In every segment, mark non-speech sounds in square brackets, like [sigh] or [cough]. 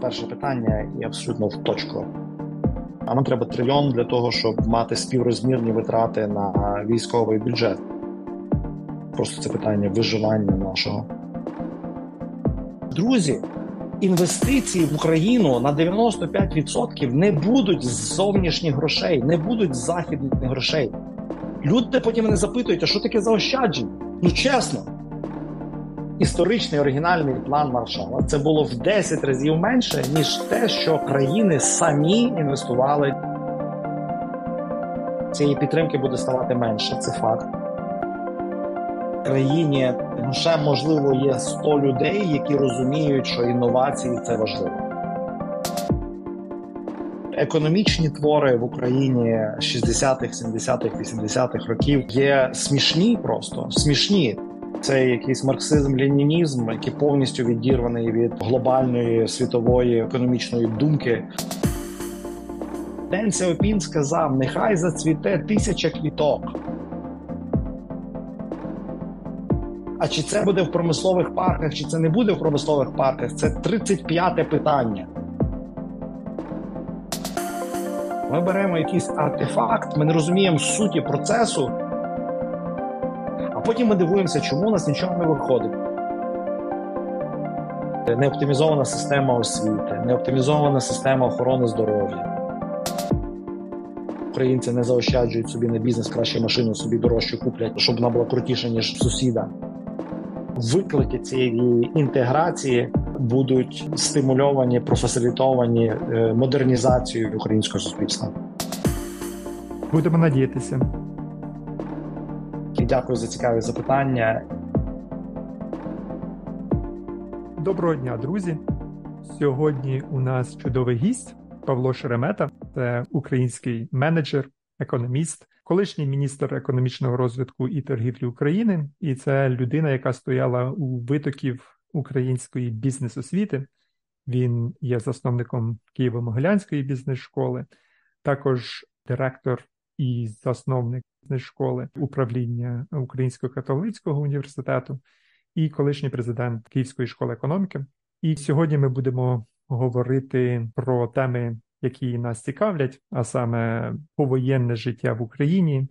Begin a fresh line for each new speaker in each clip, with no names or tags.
перше питання і абсолютно в точку. А нам треба трильйон для того, щоб мати співрозмірні витрати на військовий бюджет. Просто це питання виживання нашого. Друзі, інвестиції в Україну на 95% не будуть з зовнішніх грошей, не будуть з західних грошей. Люди потім мене запитують, а що таке заощадження? Ну чесно. Історичний оригінальний план Маршала це було в 10 разів менше, ніж те, що країни самі інвестували. Цієї підтримки буде ставати менше, це факт. В країні ще можливо є 100 людей, які розуміють, що інновації це важливо. Економічні твори в Україні 60-х, 70-х, 80-х років є смішні, просто смішні. Це якийсь марксизм, ленінізм, який повністю відірваний від глобальної світової економічної думки. Ден Сяопін сказав: нехай зацвіте тисяча квіток. А чи це буде в промислових парках, чи це не буде в промислових парках? Це 35-те питання. Ми беремо якийсь артефакт, ми не розуміємо суті процесу, потім ми дивуємося, чому у нас нічого не виходить. Неоптимізована система освіти, неоптимізована система охорони здоров'я. Українці не заощаджують собі на бізнес краще машину собі дорожче куплять, щоб вона була крутіша, ніж сусіда. Виклики цієї інтеграції будуть стимульовані, профасилітовані е, модернізацією українського суспільства.
Будемо надіятися.
Дякую за цікаві запитання.
Доброго дня, друзі. Сьогодні у нас чудовий гість Павло Шеремета, це український менеджер, економіст, колишній міністр економічного розвитку і торгівлі України, і це людина, яка стояла у витоків української бізнес-освіти. Він є засновником Києво-Могилянської бізнес-школи, також директор і засновник бізнес-школи управління Українського католицького університету і колишній президент Київської школи економіки. І сьогодні ми будемо говорити про теми, які нас цікавлять, а саме повоєнне життя в Україні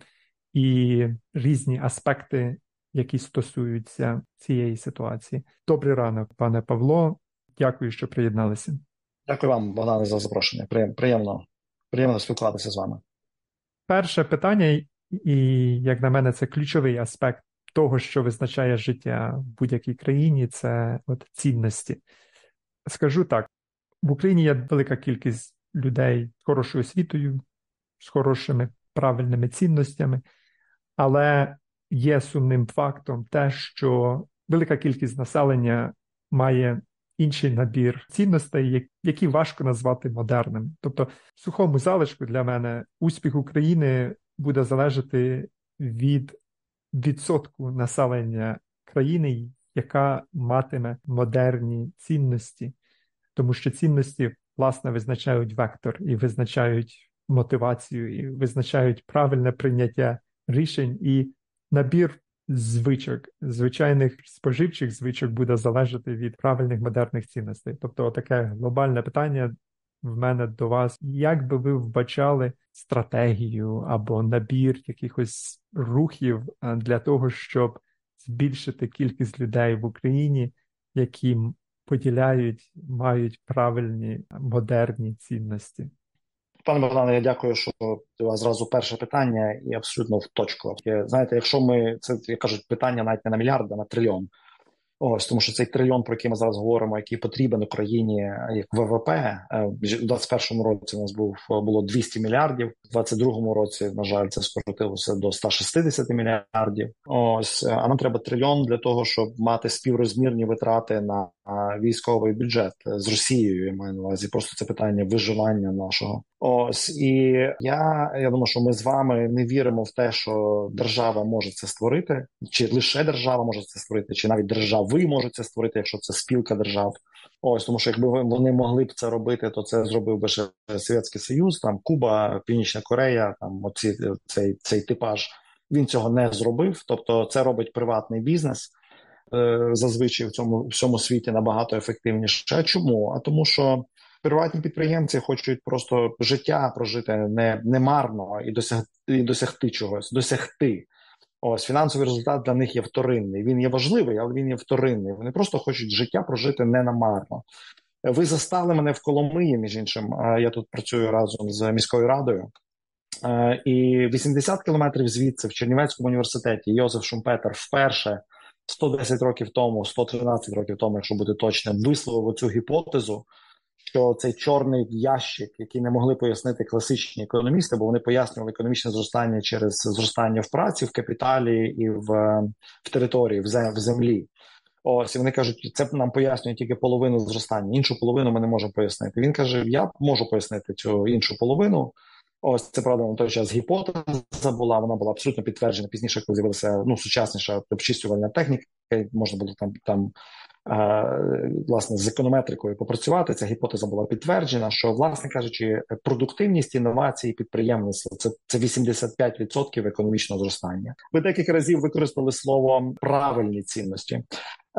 і різні аспекти, які стосуються цієї ситуації. Добрий ранок, пане Павло. Дякую, що приєдналися.
Дякую вам, Богдане, за запрошення. Приємно, приємно спілкуватися з вами.
Перше питання, і як на мене, це ключовий аспект того, що визначає життя в будь-якій країні, це от цінності. Скажу так: в Україні є велика кількість людей з хорошою освітою, з хорошими правильними цінностями, але є сумним фактом те, що велика кількість населення має інший набір цінностей, які важко назвати модерним. Тобто, в сухому залишку для мене успіх України буде залежати від відсотку населення країни, яка матиме модерні цінності, тому що цінності, власне, визначають вектор і визначають мотивацію, і визначають правильне прийняття рішень і набір звичок, звичайних споживчих звичок буде залежати від правильних модерних цінностей. Тобто, таке глобальне питання в мене до вас, як би ви вбачали стратегію або набір якихось рухів для того, щоб збільшити кількість людей в Україні, які поділяють, мають правильні модерні цінності?
Пане Богдане, я дякую, що у вас зразу перше питання і абсолютно в точку. Знаєте, якщо ми це як кажуть, питання навіть не на мільярд, а на трильйон. Ось тому, що цей трильйон, про який ми зараз говоримо, який потрібен Україні як ВВП, е, в 2021 році у нас був було 200 мільярдів. В 2022 році, на жаль, це скоротилося до 160 мільярдів. Ось а нам треба трильйон для того, щоб мати співрозмірні витрати на військовий бюджет з Росією. Я маю на увазі просто це питання виживання нашого. Ось і я я думаю, що ми з вами не віримо в те, що держава може це створити, чи лише держава може це створити, чи навіть держави можуть це створити, якщо це спілка держав. Ось тому, що якби вони могли б це робити, то це зробив би ще Совєтський Союз, там Куба, Північна Корея, там оці цей цей типаж. Він цього не зробив. Тобто, це робить приватний бізнес. Е, зазвичай в цьому всьому світі набагато ефективніше. Чому? А тому, що Приватні підприємці хочуть просто життя прожити не не марно і досягти і досягти чогось, досягти. Ось фінансовий результат для них є вторинний. Він є важливий, але він є вторинний. Вони просто хочуть життя прожити не намарно. Ви застали мене в Коломиї, між іншим. Я тут працюю разом з міською радою. І 80 кілометрів звідси в Чернівецькому університеті Йозеф Шумпетер вперше 110 років тому, 113 років тому, якщо бути точним, висловив цю гіпотезу, що цей чорний ящик, який не могли пояснити класичні економісти, бо вони пояснювали економічне зростання через зростання в праці, в капіталі і в в території, в землі. Ось і вони кажуть, це нам пояснює тільки половину зростання. Іншу половину ми не можемо пояснити. Він каже: Я можу пояснити цю іншу половину. Ось це правда на той час гіпотеза була. Вона була абсолютно підтверджена пізніше, коли з'явилася ну сучасніша обчислювальна техніка. Можна було там там власне з економетрикою попрацювати. Ця гіпотеза була підтверджена, що, власне кажучи, продуктивність інновації підприємництва це це 85% економічного зростання. Ви декілька разів використали слово правильні цінності.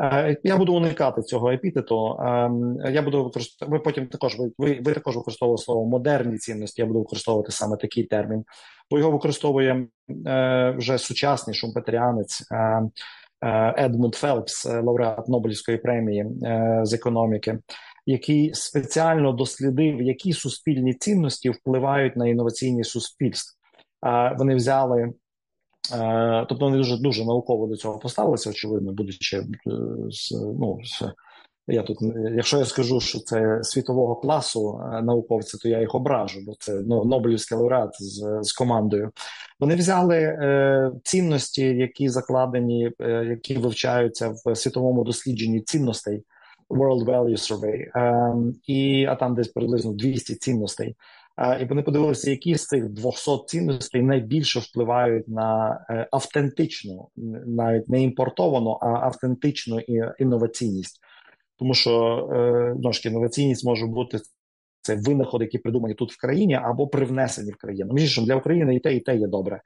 Е, я буду уникати цього епітету. Ем, я буду використовувати. Ви потім також ви, ви, також використовували слово модерні цінності. Я буду використовувати саме такий термін, бо його використовує е, вже сучасний шумпетеріанець е, Едмунд Фелпс, лауреат Нобелівської премії з економіки, який спеціально дослідив, які суспільні цінності впливають на інноваційні суспільства. Вони взяли Е, тобто вони дуже дуже науково до цього поставилися, очевидно, будучи з ну, я тут, якщо я скажу, що це світового класу е, науковці, то я їх ображу, бо це ну, Нобелівський лауреат з з командою. Вони взяли е, цінності, які закладені, е, які вивчаються в світовому дослідженні цінностей World Value Survey, е, і а там десь приблизно 200 цінностей. І вони подивилися, які з цих 200 цінностей найбільше впливають на е, автентичну, навіть не імпортовану, а автентичну інноваційність. Тому що е, ножки інноваційність може бути це винаходи, які придумані тут в країні, або привнесені в країну. Між іншим, для України і те, і те є добре.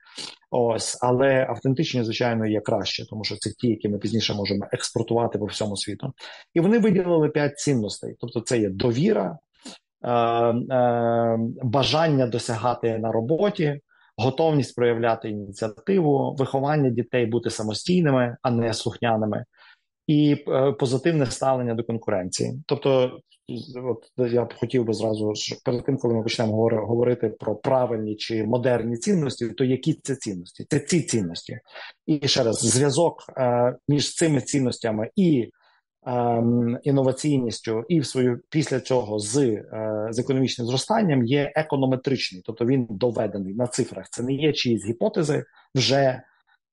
Ось, але автентичні, звичайно, є краще, тому що це ті, які ми пізніше можемо експортувати по всьому світу. І вони виділили п'ять цінностей: тобто, це є довіра, Е, е, бажання досягати на роботі, готовність проявляти ініціативу, виховання дітей бути самостійними, а не слухняними, і е, позитивне ставлення до конкуренції. Тобто, от я б хотів би зразу перед тим, коли ми почнемо говорити про правильні чи модерні цінності, то які це цінності? Це ці цінності, і ще раз зв'язок між цими цінностями і Ем, інноваційністю і в свою після цього з е, з економічним зростанням є економетричний, тобто він доведений на цифрах. Це не є чиїсь гіпотези, вже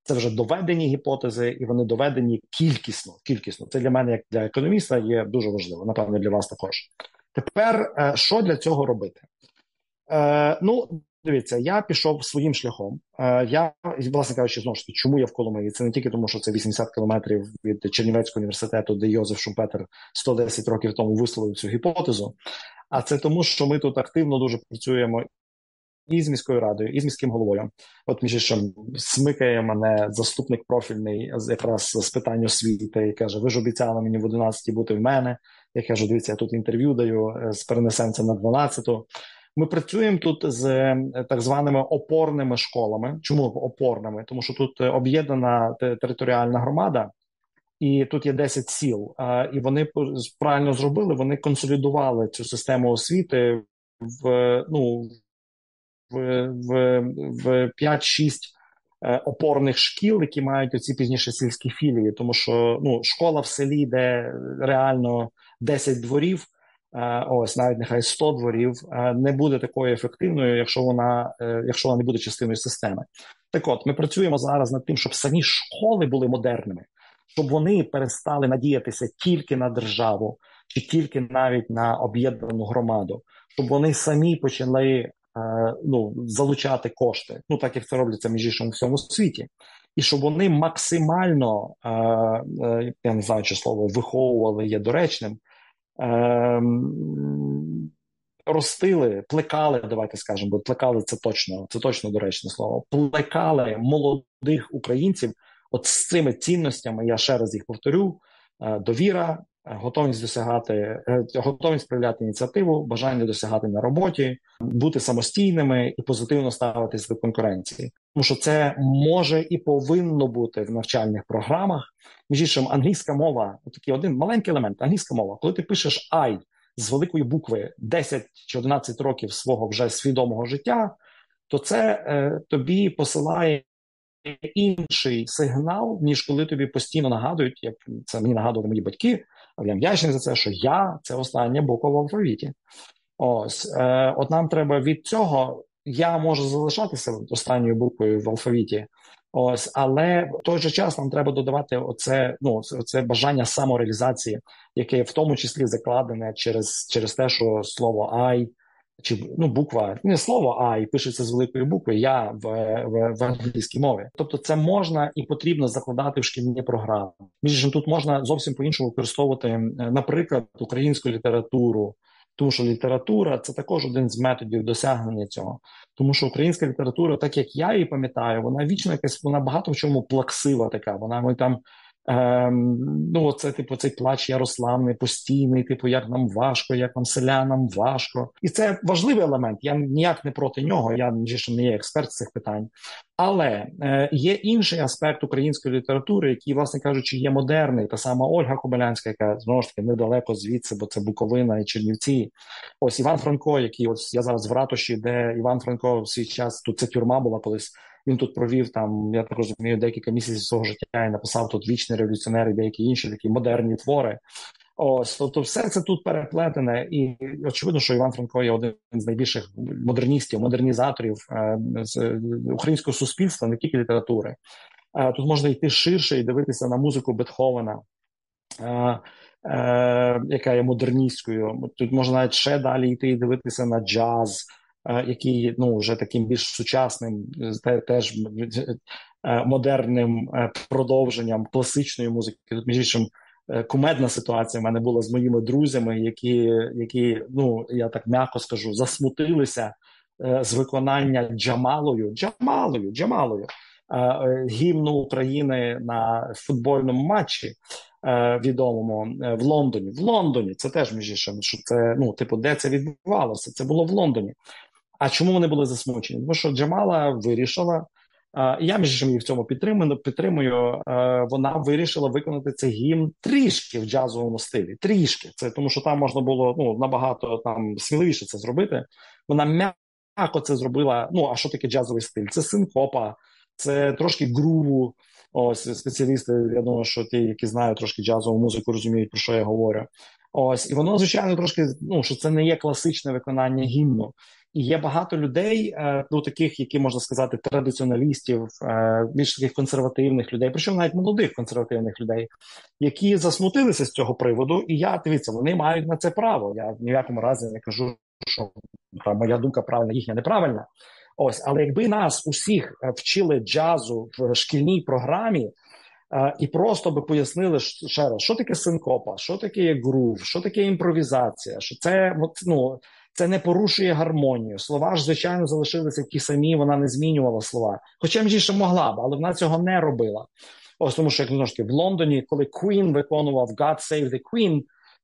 це вже доведені гіпотези, і вони доведені кількісно. Кількісно це для мене, як для економіста, є дуже важливо. Напевно, для вас також. Тепер е, що для цього робити? Е, Ну Дивіться, я пішов своїм шляхом. Е, я власне кажучи, знову ж таки, чому я в Коломиї? Це не тільки тому, що це 80 кілометрів від Чернівецького університету, де Йозеф Шумпетер 110 років тому висловив цю гіпотезу. А це тому, що ми тут активно дуже працюємо і з міською радою, і з міським головою. От між іншим смикає мене заступник профільний якраз з питань освіти і каже: Ви ж обіцяли мені в 11 бути в мене. Я кажу, дивіться, я тут інтерв'ю даю е, з перенесенця на 12-ту. Ми працюємо тут з е, так званими опорними школами. Чому опорними? Тому що тут е, об'єднана територіальна громада, і тут є 10 сіл. І вони правильно зробили. Вони консолідували цю систему освіти в ну в, в, в 5-6 е, опорних шкіл, які мають оці пізніше сільські філії, тому що ну школа в селі, де реально 10 дворів. Е, ось навіть нехай 100 дворів е, не буде такою ефективною, якщо вона якщо вона не буде частиною системи. Так, от ми працюємо зараз над тим, щоб самі школи були модерними, щоб вони перестали надіятися тільки на державу чи тільки навіть на об'єднану громаду, щоб вони самі почали ну залучати кошти, ну так як це робляться між іншим у всьому світі. І щоб вони максимально я не знаю, чи слово виховували є доречним, ростили, плекали, давайте скажемо, бо плекали це точно, це точно доречне слово. Плекали молодих українців от з цими цінностями. Я ще раз їх повторю: е, довіра, готовність досягати, е, готовність проявляти ініціативу, бажання досягати на роботі, бути самостійними і позитивно ставитись до конкуренції, тому що це може і повинно бути в навчальних програмах. Між іншим, англійська мова такий один маленький елемент. Англійська мова, коли ти пишеш I з великої букви 10 чи 11 років свого вже свідомого життя, то це е, тобі посилає інший сигнал, ніж коли тобі постійно нагадують, як це мені нагадували мої батьки, але я вдячний за це, що я це остання буква в алфавіті. Ось е, от нам треба від цього. Я можу залишатися останньою буквою в алфавіті, ось, але в той же час нам треба додавати оце, ну, це бажання самореалізації, яке в тому числі закладене через через те, що слово «I» чи ну, буква не слово А і пишеться з великої букви Я в, в в, англійській мові. Тобто, це можна і потрібно закладати в шкільні програми. Між іншим, тут можна зовсім по іншому використовувати, наприклад, українську літературу. Тому що література це також один з методів досягнення цього, тому що українська література, так як я її пам'ятаю, вона вічно якась вона багато в чому плаксива така. Вона ми там Ем, Ну, це типу цей плач Ярославний, постійний, типу, як нам важко, як нам селянам важко, і це важливий елемент. Я ніяк не проти нього. Я ще не є експерт з цих питань, але е, є інший аспект української літератури, який, власне кажучи, є модерний. Та сама Ольга Кобилянська, яка знову ж таки недалеко звідси, бо це Буковина і Чернівці. Ось Іван Франко, який ось я зараз в ратуші, де Іван Франко в свій час тут це тюрма була колись. Він тут провів там, я так розумію, декілька місяців свого життя і написав тут вічний революціонер і деякі інші такі модерні твори. Ось, тобто, все це тут переплетене, і очевидно, що Іван Франко є один з найбільших модерністів, модернізаторів е, з українського суспільства, не тільки літератури. Е, тут можна йти ширше і дивитися на музику Бетховена, е, яка є модерністською. Тут можна навіть ще далі йти і дивитися на джаз. Е, який ну вже таким більш сучасним, теж е, модерним е, продовженням класичної музики. Тут між іншим кумедна ситуація в мене була з моїми друзями, які, які ну я так м'яко скажу, засмутилися з виконання Джамалою, Джамалою, Джамалою. Гімну України на футбольному матчі відомому в Лондоні. В Лондоні це теж між іншим, що це ну, типу, де це відбувалося? Це було в Лондоні. А чому вони були засмучені? Тому що Джамала вирішила, я між її в цьому підтримую. Підтримую. Вона вирішила виконати цей гімн трішки в джазовому стилі. Трішки це тому, що там можна було ну набагато там сміливіше це зробити. Вона м'яко це зробила. Ну а що таке джазовий стиль? Це синкопа, це трошки груву. Ось спеціалісти. Я думаю, що ті, які знають трошки джазову музику, розуміють про що я говорю. Ось і воно звичайно трошки ну що це не є класичне виконання гімну. І є багато людей, е, ну таких, які можна сказати, традиціоналістів, е, більш таких консервативних людей, причому навіть молодих консервативних людей, які засмутилися з цього приводу. І я дивіться, вони мають на це право. Я в ніякому разі не кажу, що моя думка правильна, їхня неправильна. Ось, але якби нас усіх е, вчили джазу в шкільній програмі. І просто би пояснили ще раз, що таке синкопа, що таке грув, що таке імпровізація, що це ну, це не порушує гармонію. Слова ж, звичайно, залишилися ті самі, вона не змінювала слова. Хоча ж ще могла б, але вона цього не робила. Ось тому, що як таки, в Лондоні, коли Queen виконував God Save the Queen,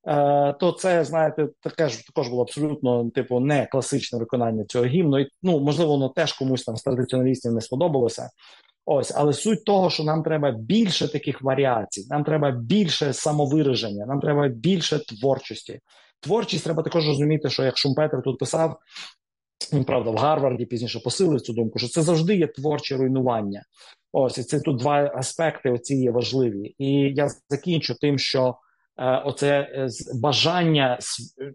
е, то це, знаєте, таке ж також було абсолютно типу не класичне виконання цього гімну. І, Ну, можливо, воно теж комусь там з традиціоналістів не сподобалося. Ось, але суть того, що нам треба більше таких варіацій, нам треба більше самовираження, нам треба більше творчості. Творчість треба також розуміти, що як Шумпетер тут писав, він правда в Гарварді пізніше посилив цю думку, що це завжди є творче руйнування. Ось і це тут два аспекти. Оці є важливі, і я закінчу тим, що е, оце е, бажання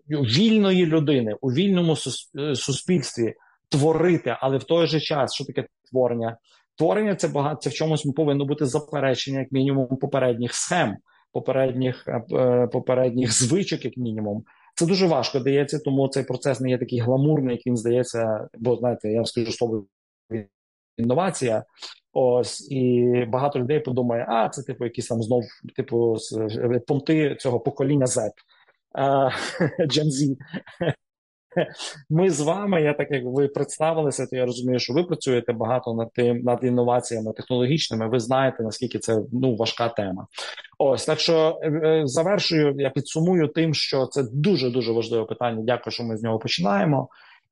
вільної людини у вільному е, суспільстві творити, але в той же час, що таке творення? Творення це багато це в чомусь повинно бути заперечення, як мінімум, попередніх схем попередніх е, е, попередніх звичок, як мінімум. Це дуже важко дається, тому цей процес не є такий гламурний, як він здається. Бо знаєте, я скажу слово інновація. Ось і багато людей подумає, а це типу якісь там знов, типу, понти цього покоління Z, [laughs] Gen Z. ми з вами, я так як ви представилися, то я розумію, що ви працюєте багато над тим над інноваціями технологічними. Ви знаєте наскільки це ну важка тема. Ось так що е, е, завершую, я підсумую тим, що це дуже дуже важливе питання. Дякую, що ми з нього починаємо.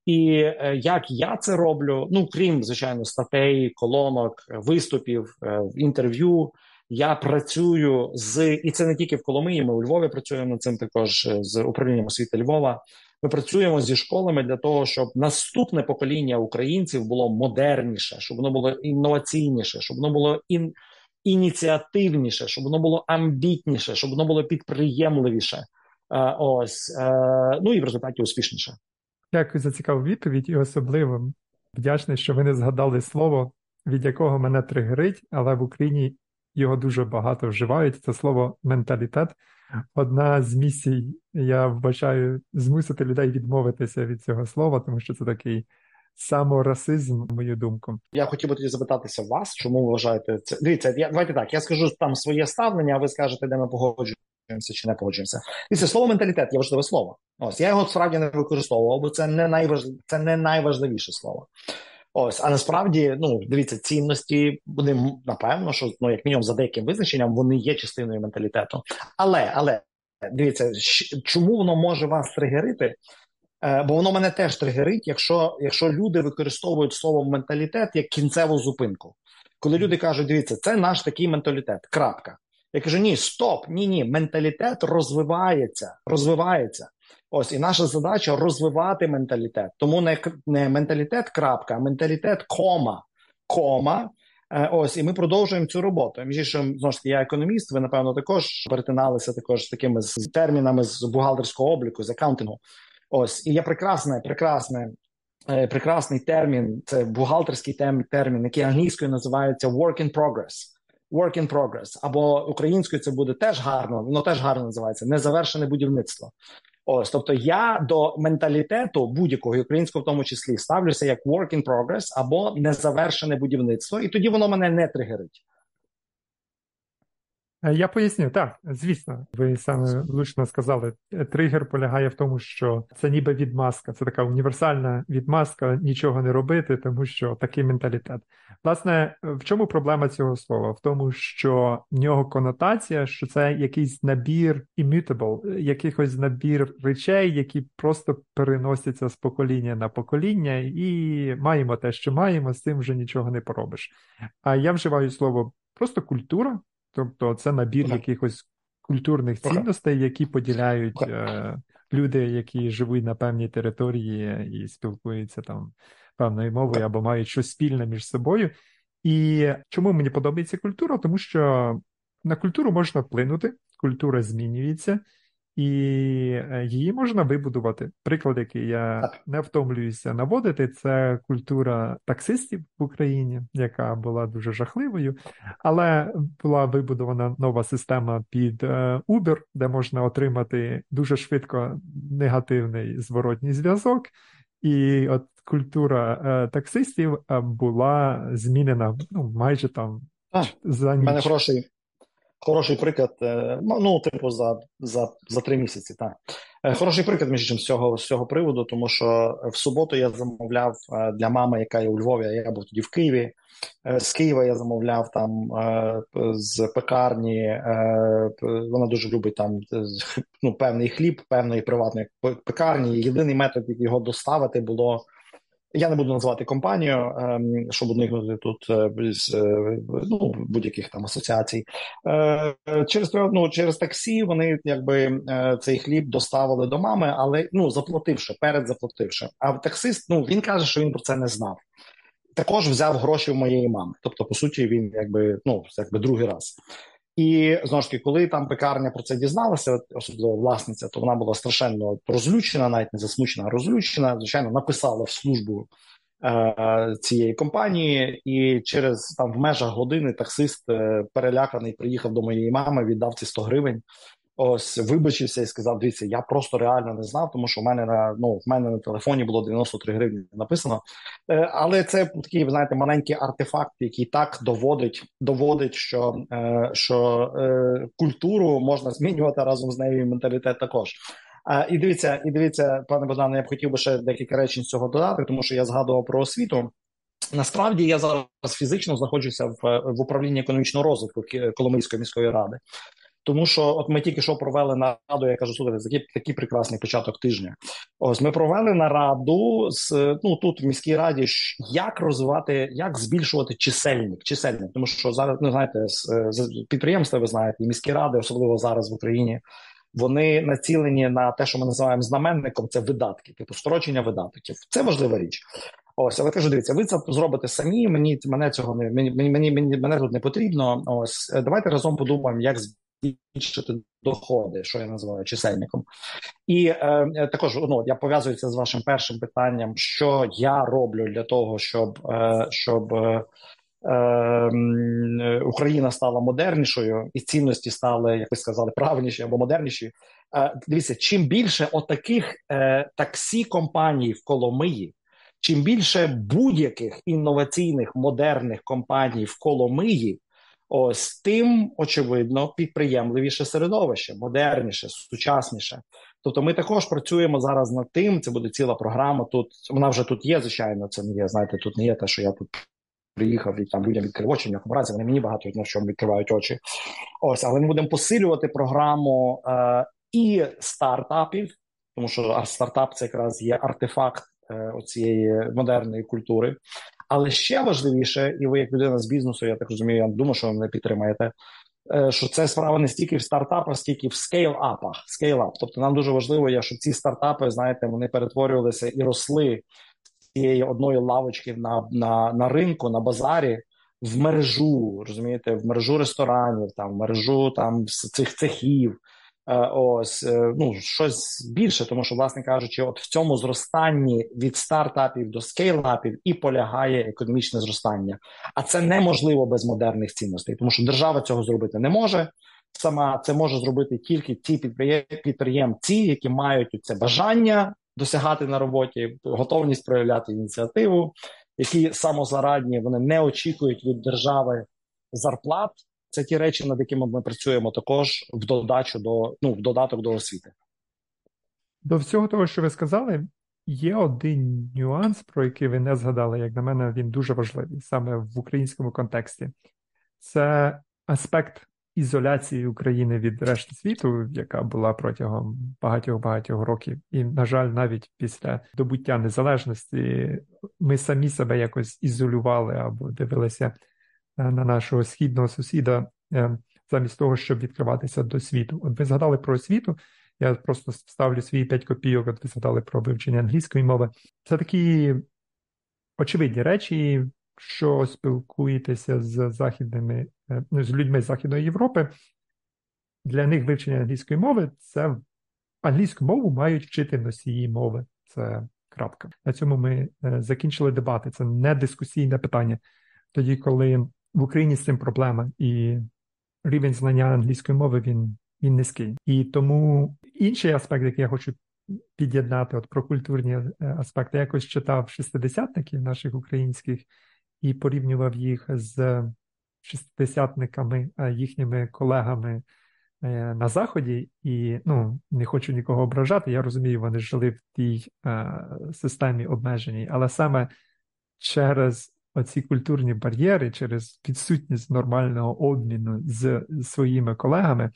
І е, як я це роблю? Ну крім звичайно статей, колонок, виступів, інтерв'ю. Я працюю з і це не тільки в Коломиї. Ми у Львові працюємо над цим також з управлінням освіти Львова. Ми працюємо зі школами для того, щоб наступне покоління українців було модерніше, щоб воно було інноваційніше, щоб воно було ін... ініціативніше, щоб воно було амбітніше, щоб воно було підприємливіше. Е, ось е, ну і в результаті успішніше.
Дякую за цікаву відповідь, і особливо вдячний, що ви не згадали слово, від якого мене тригерить, але в Україні його дуже багато вживають. Це слово менталітет. Одна з місій, я вбачаю, змусити людей відмовитися від цього слова, тому що це такий саморасизм, мою думку.
Я хотів би тоді запитатися вас, чому ви вважаєте це? Дивіться, я давайте так. Я скажу там своє ставлення, а ви скажете, де ми погоджуємося чи не погоджуємося. Дивіться, слово менталітет є важливе слово. Ось я його справді не використовував, бо це не найваж... це не найважливіше слово. Ось, а насправді, ну дивіться, цінності вони напевно, що ну як мінімум за деяким визначенням вони є частиною менталітету. Але але дивіться, чому воно може вас тригерити? Е, бо воно мене теж тригерить, якщо якщо люди використовують слово менталітет як кінцеву зупинку. Коли люди кажуть, дивіться, це наш такий менталітет. Крапка. Я кажу, ні, стоп, ні, ні, менталітет розвивається, розвивається. Ось і наша задача розвивати менталітет. Тому не не менталітет, крапка, а менталітет, кома, кома. Е, ось і ми продовжуємо цю роботу. Між іншим, знову ж таки, я економіст. Ви напевно також перетиналися також з такими з термінами з бухгалтерського обліку, з аккаунтингу. Ось і є прекрасне, прекрасне. Е, прекрасний термін, це бухгалтерський термін, який англійською називається work in progress. Work in progress. Або українською це буде теж гарно, воно теж гарно називається незавершене будівництво. Ось, тобто я до менталітету будь-якого українського в тому числі ставлюся як work in progress або незавершене будівництво, і тоді воно мене не тригерить.
Е, я поясню, так, звісно, ви саме влучно сказали. Тригер полягає в тому, що це ніби відмазка, це така універсальна відмазка, нічого не робити, тому що такий менталітет. Власне, в чому проблема цього слова? В тому, що в нього конотація, що це якийсь набір immutable, якихось набір речей, які просто переносяться з покоління на покоління, і маємо те, що маємо, з цим вже нічого не поробиш. А я вживаю слово просто культура. Тобто це набір okay. якихось культурних цінностей, які поділяють okay. е, люди, які живуть на певній території і спілкуються там певною мовою або мають щось спільне між собою. І чому мені подобається культура? Тому що на культуру можна вплинути, культура змінюється, і е, її можна вибудувати. Приклад, який я не втомлююся наводити, це культура таксистів в Україні, яка була дуже жахливою, але була вибудована нова система під е, Uber, де можна отримати дуже швидко негативний зворотній зв'язок. І от культура е, таксистів була змінена ну, майже там
а, за ніч. Мене хороший Хороший приклад, е, ну, типу, за за, за три місяці. так. Е, хороший приклад між іншим, з цього з цього приводу, тому що в суботу я замовляв е, для мами, яка є у Львові, а я був тоді в Києві. З Києва я замовляв там з пекарні. Вона дуже любить там ну, певний хліб, певної приватної пекарні. Єдиний метод його доставити було я не буду називати компанію, ем, щоб уникнути тут е, е, ну, будь-яких там асоціацій. Е, через ну, через таксі вони якби цей хліб доставили до мами, але ну заплативши, перед заплативши. А таксист ну він каже, що він про це не знав. Також взяв гроші в моєї мами. Тобто, по суті, він якби ну якби другий раз. І знову ж таки, коли там пекарня про це дізналася, особливо власниця, то вона була страшенно розлючена, навіть не засмучена, а розлючена. Звичайно, написала в службу е, цієї компанії, і через там в межах години таксист е, переляканий приїхав до моєї мами, віддав ці 100 гривень ось вибачився і сказав: дивіться, я просто реально не знав, тому що в мене на ну в мене на телефоні було 93 гривні написано. Е, але це такий, ви знаєте, маленький артефакт, який так доводить, доводить, що е, що е, культуру можна змінювати разом з нею і менталітет також. А, І дивіться, і дивіться, пане Богдане, я б хотів би ще декілька речень з цього додати, тому що я згадував про освіту. Насправді я зараз фізично знаходжуся в, в управлінні економічного розвитку Коломийської міської ради. Тому що от ми тільки що провели нараду, я кажу, слухайте, такий, такий прекрасний початок тижня. Ось ми провели нараду з ну тут в міській раді, як розвивати, як збільшувати чисельник, чисельник. Тому що зараз ну знаєте, з, з підприємства, ви знаєте, і міські ради, особливо зараз в Україні, вони націлені на те, що ми називаємо знаменником, це видатки, типу скорочення видатків. Це важлива річ. Ось, але кажу, дивіться, ви це зробите самі. Мені мене цього не мені, мені, мені мене тут не потрібно. Ось давайте разом подумаємо, як збільшити доходи, що я називаю чисельником. І е, також ну, я пов'язую з вашим першим питанням, що я роблю для того, щоб е, щоб е, е, Україна стала модернішою, і цінності стали, як ви сказали, правильніші або модерніші. Е, дивіться, чим більше отаких е, таксі компаній в Коломиї. Чим більше будь-яких інноваційних модерних компаній в Коломиї, Ось тим, очевидно, підприємливіше середовище, модерніше, сучасніше. Тобто, ми також працюємо зараз над тим. Це буде ціла програма. Тут вона вже тут є. Звичайно, це не є. Знаєте, тут не є те, що я тут приїхав і там людям відкрив очі. В разі вони мені багато на що відкривають очі. Ось, але ми будемо посилювати програму е, і стартапів, тому що стартап це якраз є артефакт е, оцієї модерної культури. Але ще важливіше, і ви, як людина з бізнесу, я так розумію, я думаю, що ви мене підтримаєте. Е, що це справа не стільки в стартапах, скільки в scale-up ах. Scale-up. Тобто нам дуже важливо, щоб ці стартапи, знаєте, вони перетворювалися і росли з цієї одної лавочки на на, на ринку, на базарі в мережу, розумієте, в мережу ресторанів, там в мережу там цих цехів, ось е, ну щось більше, тому що, власне кажучи, от в цьому зростанні від стартапів до scale-up ів і полягає економічне зростання. А це неможливо без модерних цінностей, тому що держава цього зробити не може. Сама це може зробити тільки ті підприємці, які мають це бажання досягати на роботі, готовність проявляти ініціативу, які самозарадні, вони не очікують від держави зарплат. Це ті речі, над якими ми працюємо також в додачу до ну в додаток до освіти.
До всього того, що ви сказали, є один нюанс, про який ви не згадали. Як на мене, він дуже важливий саме в українському контексті. Це аспект ізоляції України від решти світу, яка була протягом багатьох багатьох років. І, на жаль, навіть після добуття незалежності ми самі себе якось ізолювали або дивилися. Е, на нашого східного сусіда, е, замість того, щоб відкриватися до світу. От ви згадали про освіту. Я просто ставлю свої 5 копійок, от ви згадали про вивчення англійської мови. Це такі очевидні речі, що спілкуєтеся з західними е, ну, з людьми Західної Європи. Для них вивчення англійської мови це англійську мову мають вчити носії мови. Це крапка. На цьому ми закінчили дебати. Це не дискусійне питання. Тоді, коли в Україні з цим проблема, і рівень знання англійської мови він він низький. І тому інший аспект, який я хочу під'єднати, от про культурні е, аспекти, я якось читав шестидесятників наших українських і порівнював їх з шестидесятниками, е, їхніми колегами. Е, на заході, і ну не хочу нікого ображати. Я розумію, вони жили в тій е, системі обмеженій, але саме через оці культурні бар'єри через відсутність нормального обміну з своїми колегами,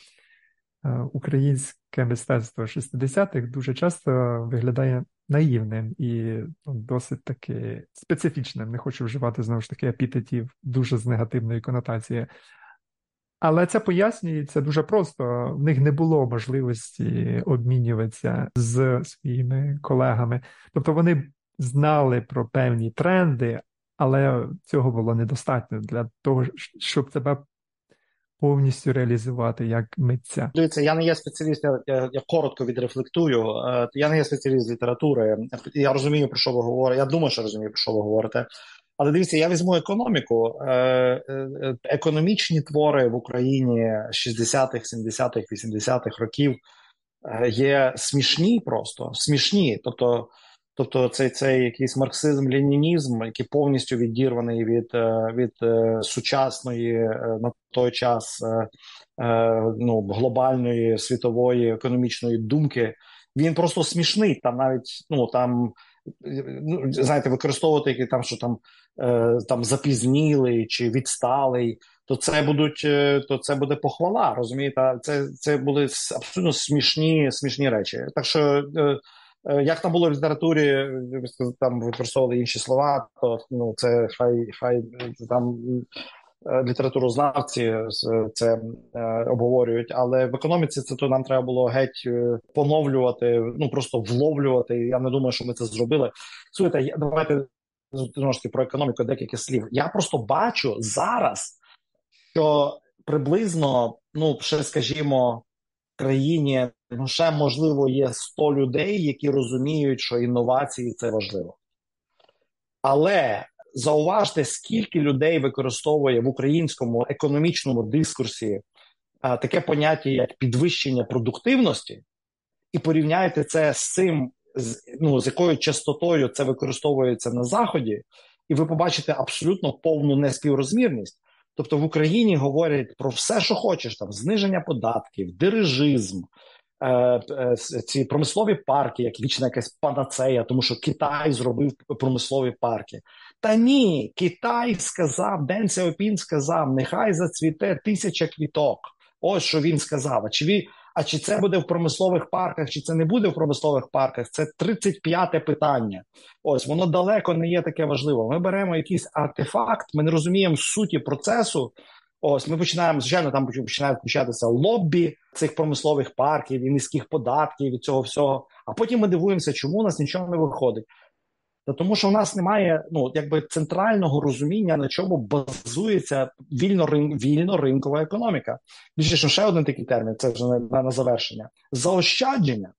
е, українське мистецтво 60-х дуже часто виглядає наївним і ну, досить таки специфічним. Не хочу вживати знову ж таки епітетів дуже з негативної конотації. Але це пояснюється дуже просто. В них не було можливості обмінюватися з своїми колегами. Тобто вони знали про певні тренди, але цього було недостатньо для того, щоб тебе повністю реалізувати як митця.
Дивіться, я не є спеціаліст, я, я, коротко відрефлектую. Е, я не є спеціаліст літератури. Я розумію, про що ви говорите. Я думаю, що розумію, про що ви говорите. Але дивіться, я візьму економіку. Е, е, економічні твори в Україні 60-х, 70-х, 80-х років є смішні, просто смішні. Тобто Тобто цей цей якийсь марксизм, ленінізм, який повністю відірваний від е, від е, сучасної е, на той час ну, глобальної світової економічної думки, він просто смішний. Там навіть ну там ну, знаєте, використовувати які там, що там там запізнілий чи відсталий, то це будуть то це буде похвала. Розумієте, це це були абсолютно смішні смішні речі. Так що. Е, е, як там було в літературі, там використовували інші слова, то ну це хай хай там літературознавці це обговорюють, але в економіці це то нам треба було геть поновлювати, ну просто вловлювати. Я не думаю, що ми це зробили. Слухайте, давайте знову ж таки про економіку декілька слів. Я просто бачу зараз, що приблизно, ну ще скажімо, країні ну ще можливо є 100 людей, які розуміють, що інновації це важливо. Але зауважте, скільки людей використовує в українському економічному дискурсі а, таке поняття, як підвищення продуктивності, і порівняйте це з цим, з, ну, з якою частотою це використовується на Заході, і ви побачите абсолютно повну неспіврозмірність. Тобто в Україні говорять про все, що хочеш: там зниження податків, дирижизм, ці промислові парки, як вічна якась панацея, тому що Китай зробив промислові парки. Та ні, Китай сказав, Ден Сяопін сказав, нехай зацвіте тисяча квіток. Ось що він сказав. А чи він, а чи це буде в промислових парках, чи це не буде в промислових парках? Це 35-те питання. Ось воно далеко не є таке важливо. Ми беремо якийсь артефакт, ми не розуміємо суті процесу. Ось ми починаємо звичайно, там починають включатися лоббі цих промислових парків і низьких податків і цього всього. А потім ми дивуємося, чому у нас нічого не виходить. Та тому, що в нас немає ну якби центрального розуміння, на чому базується вільно вільно ринкова економіка. Більше ще один такий термін, це вже на, на завершення. Заощадження.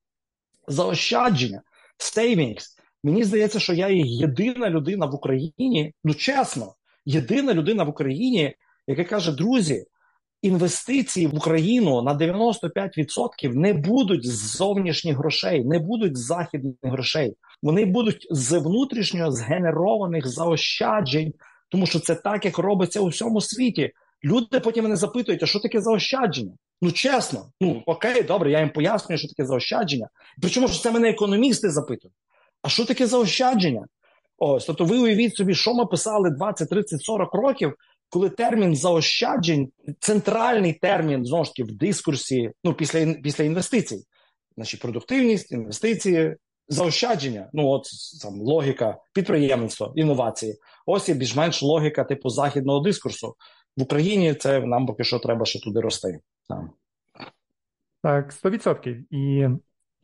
Заощадження, savings. Мені здається, що я єдина людина в Україні, ну чесно, єдина людина в Україні, яка каже: друзі, інвестиції в Україну на 95% не будуть з зовнішніх грошей, не будуть з західних грошей. Вони будуть з внутрішньо згенерованих заощаджень, тому що це так, як робиться у всьому світі. Люди потім мене запитують, а що таке заощадження? Ну чесно, ну окей, добре, я їм пояснюю, що таке заощадження. Причому що це мене економісти запитують. А що таке заощадження? Ось, тобто, ви уявіть собі, що ми писали 20, 30, 40 років, коли термін заощаджень, центральний термін знову ж таки в дискурсі, ну після після інвестицій, значить продуктивність, інвестиції, заощадження. Ну от там логіка підприємництва, інновації. Ось є більш-менш логіка типу західного дискурсу в Україні. Це нам поки що треба ще туди рости.
Так, 100%. І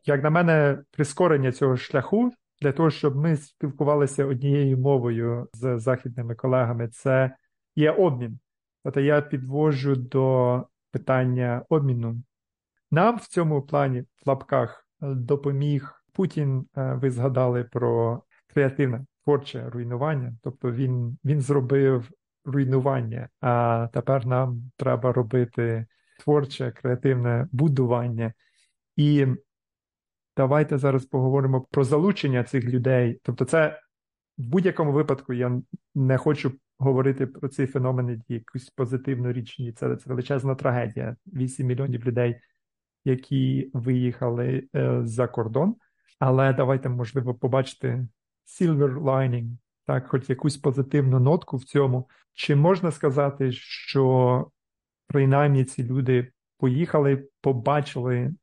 як на мене, прискорення цього шляху для того, щоб ми спілкувалися однією мовою з західними колегами, це є обмін. Тобто я підвожу до питання обміну. Нам в цьому плані в лапках допоміг Путін. Е, ви згадали про креативне творче руйнування. Тобто він, він зробив руйнування, а тепер нам треба робити творче, креативне будування. І давайте зараз поговоримо про залучення цих людей. Тобто, це в будь-якому випадку я не хочу говорити про ці феномени як якусь позитивну річ. Ні, це, це величезна трагедія. 8 мільйонів людей, які виїхали е, за кордон. Але давайте, можливо, побачити silver lining, так, хоч якусь позитивну нотку в цьому. Чи можна сказати, що принаймні ці люди поїхали, побачили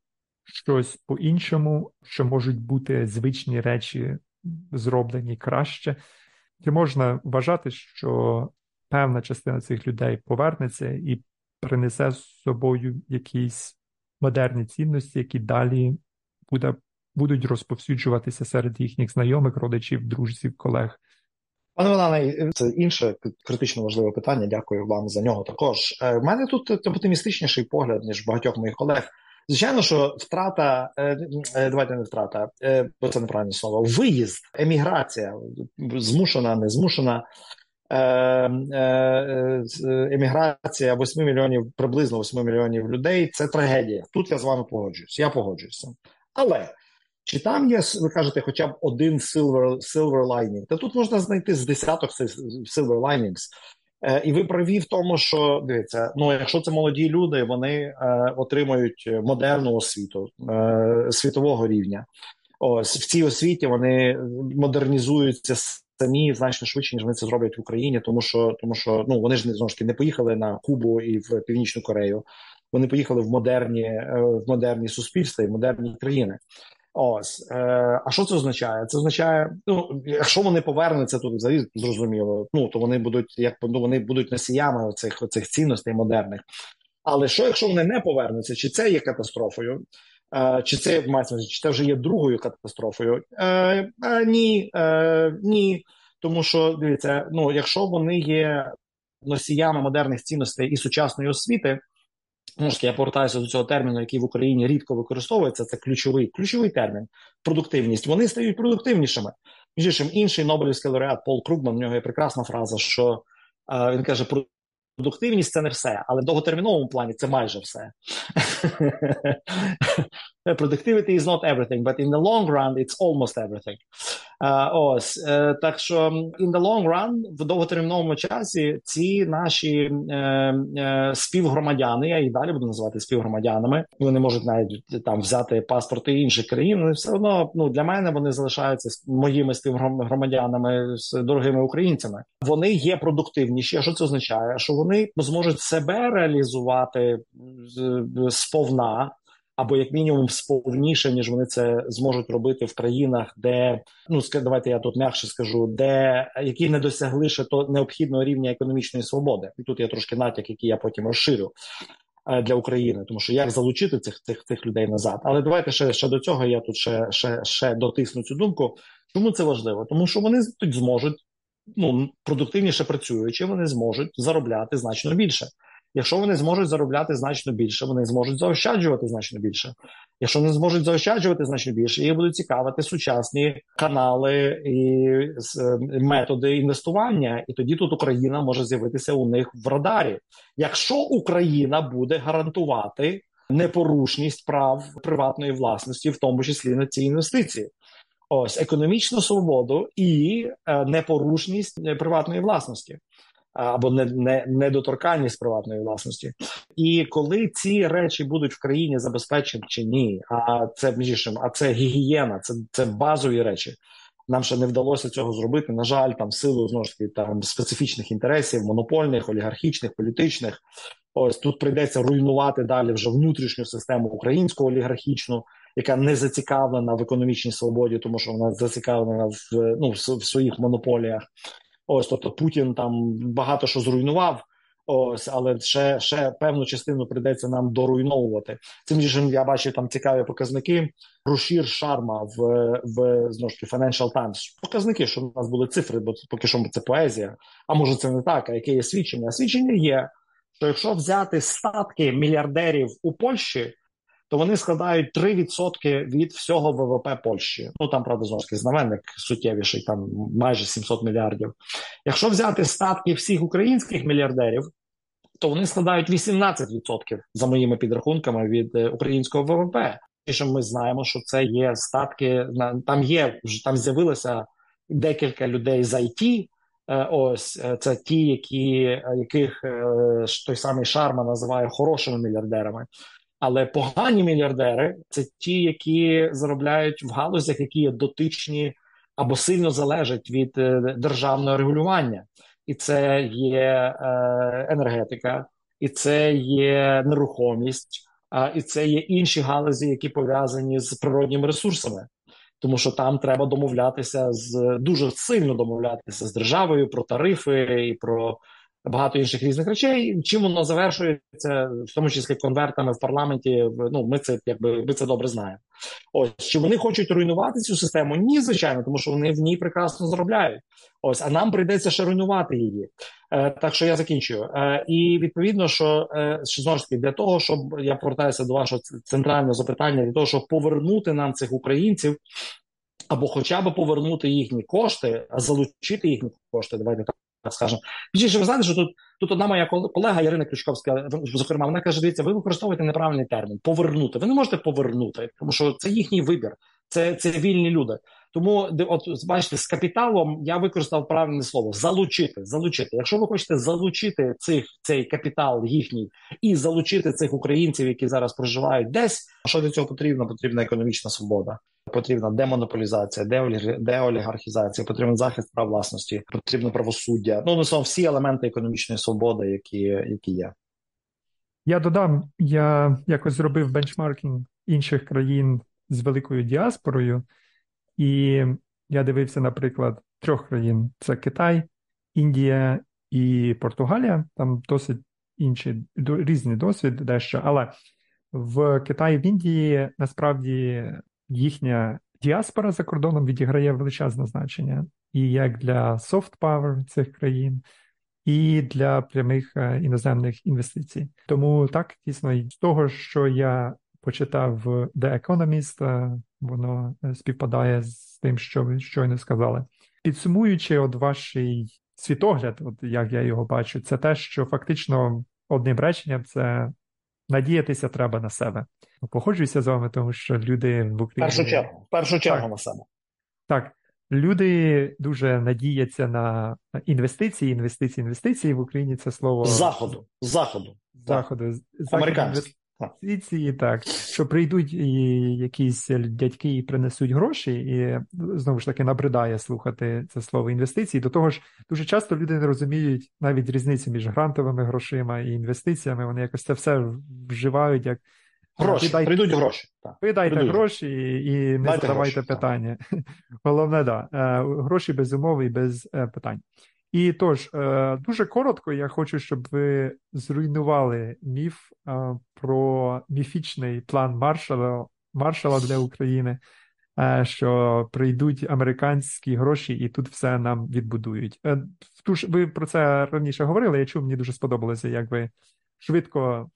щось по-іншому, що можуть бути звичні речі зроблені краще? Чи можна вважати, що певна частина цих людей повернеться і принесе з собою якісь модерні цінності, які далі буде, будуть розповсюджуватися серед їхніх знайомих, родичів, друзів, колег?
Пане Іване, це інше критично важливе питання. Дякую вам за нього. Також е, мене тут оптимістичніший погляд ніж багатьох моїх колег. Звичайно, що втрата, е, е, давайте не втрата, е, бо це неправильне слово. Виїзд, еміграція, змушена, не змушена. Еміграція 8 мільйонів, приблизно 8 мільйонів людей це трагедія. Тут я з вами погоджуюсь. Я погоджуюся. Але чи там є, ви кажете, хоча б один silver silver lining? Та тут можна знайти з десяток silver linings. Е, і ви праві в тому, що дивіться, ну якщо це молоді люди, вони е, отримують модерну освіту е, світового рівня. Ось в цій освіті вони модернізуються самі значно швидше, ніж вони це зроблять в Україні, тому що тому що ну вони ж не знову ж таки не поїхали на Кубу і в Північну Корею. Вони поїхали в модерні е, в модерні суспільства і в модерні країни. Ось е, а що це означає? Це означає, ну якщо вони повернуться тут, взагалі зрозуміло. Ну то вони будуть як ну, вони будуть носіями цих цих цінностей модерних. Але що, якщо вони не повернуться, чи це є катастрофою? Е, чи це чи це вже є другою катастрофою? Е, е, Ні, е, ні. Тому що дивіться, ну якщо вони є носіями модерних цінностей і сучасної освіти, ну, я повертаюся до цього терміну, який в Україні рідко використовується. Це ключовий ключовий термін продуктивність. Вони стають продуктивнішими. Між іншим, інший Нобелівський лауреат Пол Кругман, в нього є прекрасна фраза, що е, він каже: продуктивність це не все, але в довготерміновому плані це майже все. [laughs] Productivity is not everything, but in the long run it's almost everything. Ось uh, так що in the long run, в довготерміновому часі ці наші uh, uh, співгромадяни, я їх далі буду називати співгромадянами. Вони можуть навіть там взяти паспорти інших країн. але Все одно ну для мене вони залишаються моїми співгромадянами з дорогими українцями. Вони є продуктивніші. Що це означає? Що вони зможуть себе реалізувати сповна або як мінімум сповніше, ніж вони це зможуть робити в країнах, де ну давайте я тут м'якше скажу, де які не досягли ще то необхідного рівня економічної свободи, і тут є трошки натяк, який я потім розширю. Е, для України, тому що як залучити цих цих цих людей назад, але давайте ще ще до цього. Я тут ще ще ще дотисну цю думку. Чому це важливо? Тому що вони тут зможуть ну продуктивніше працюючи, вони зможуть заробляти значно більше. Якщо вони зможуть заробляти значно більше, вони зможуть заощаджувати значно більше. Якщо вони зможуть заощаджувати значно більше, їх будуть цікавити сучасні канали і е, методи інвестування, і тоді тут Україна може з'явитися у них в радарі. Якщо Україна буде гарантувати непорушність прав приватної власності, в тому числі на ці інвестиції. Ось економічну свободу і е, непорушність е, приватної власності або не, не, недоторканність приватної власності. І коли ці речі будуть в країні забезпечені чи ні, а це між а це гігієна, це це базові речі. Нам ще не вдалося цього зробити. На жаль, там силу знову ж таки там специфічних інтересів, монопольних, олігархічних, політичних. Ось тут прийдеться руйнувати далі вже внутрішню систему українську олігархічну, яка не зацікавлена в економічній свободі, тому що вона зацікавлена в ну в своїх монополіях. Ось тобто Путін там багато що зруйнував. Ось, але ще ще певну частину прийдеться нам доруйновувати. Цим же я бачив там цікаві показники. Рушір Шарма в в знову ж таки Financial Times. Показники, що в нас були цифри, бо поки що це поезія. А може це не так? А яке є свідчення? Свідчення є, що якщо взяти статки мільярдерів у Польщі, то вони складають 3% від всього ВВП Польщі. Ну там правда знову знаменник суттєвіший, там майже 700 мільярдів. Якщо взяти статки всіх українських мільярдерів, то вони складають 18% за моїми підрахунками від е, українського ВВП. І що ми знаємо, що це є статки там є там з'явилося декілька людей з IT, е, Ось е, це ті, які яких той самий Шарма називає хорошими мільярдерами. Але погані мільярдери це ті, які заробляють в галузях, які є дотичні або сильно залежать від е, державного регулювання, і це є е, енергетика, і це є нерухомість, і це є інші галузі, які пов'язані з природніми ресурсами. Тому що там треба домовлятися з дуже сильно домовлятися з державою про тарифи і про багато інших різних речей. Чим воно завершується, в тому числі конвертами в парламенті. Ну ми це якби ми це добре знаємо. Ось чи вони хочуть руйнувати цю систему? Ні, звичайно, тому що вони в ній прекрасно заробляють. Ось, а нам прийдеться ще руйнувати її. Е, Так що я закінчую. Е, І відповідно, що е, знову ж таки для того, щоб я повертаюся до вашого центрального запитання, для того, щоб повернути нам цих українців. Або хоча б повернути їхні кошти, а залучити їхні кошти. Давайте так скажемо. Більше ви знаєте, що тут тут одна моя колега Ірина Ключковська, зокрема, вона каже: дивіться, ви використовуєте неправильний термін повернути. Ви не можете повернути, тому що це їхній вибір, це це вільні люди. Тому от бачите, з капіталом я використав правильне слово залучити. Залучити. Якщо ви хочете залучити цих цей капітал їхній і залучити цих українців, які зараз проживають десь. Що для цього потрібно? Потрібна економічна свобода. Потрібна демонополізація, деолігархізація, потрібен захист прав власності, потрібно правосуддя. Ну на всі елементи економічної свободи, які, які є.
Я додам, я якось зробив бенчмаркінг інших країн з великою діаспорою, і я дивився, наприклад, трьох країн: це Китай, Індія і Португалія. Там досить інші різний досвід, дещо. Але в Китаї в Індії насправді їхня діаспора за кордоном відіграє величезне значення і як для soft power цих країн і для прямих е, іноземних інвестицій. Тому так дійсно з того, що я почитав в The Economist, е, воно е, співпадає з тим, що ви щойно сказали. Підсумуючи, от ваш світогляд, от як я його бачу, це те, що фактично одним реченням це надіятися треба на себе. Погоджуюся з вами, тому що люди в Україні...
першу чергу, першу чергу так. на себе.
Так, Люди дуже надіються на інвестиції, інвестиції, інвестиції в Україні. Це слово
заходу, заходу,
заходу, американські інвестиції, так що прийдуть і якісь дядьки і принесуть гроші, і знову ж таки набридає слухати це слово інвестиції. До того ж, дуже часто люди не розуміють навіть різницю між грантовими грошима і інвестиціями. Вони якось це все вживають як
Гроші, ви дайте, прийдуть гроші.
Ви дайте прийдуть. гроші і не задавайте питання. Так. [laughs] Головне, да. Е, гроші без умови і без е, питань. І тож, е, дуже коротко, я хочу, щоб ви зруйнували міф про міфічний план маршала, маршала для України, що прийдуть американські гроші і тут все нам відбудують. Ви про це раніше говорили. Я чув, мені дуже сподобалося, як ви швидко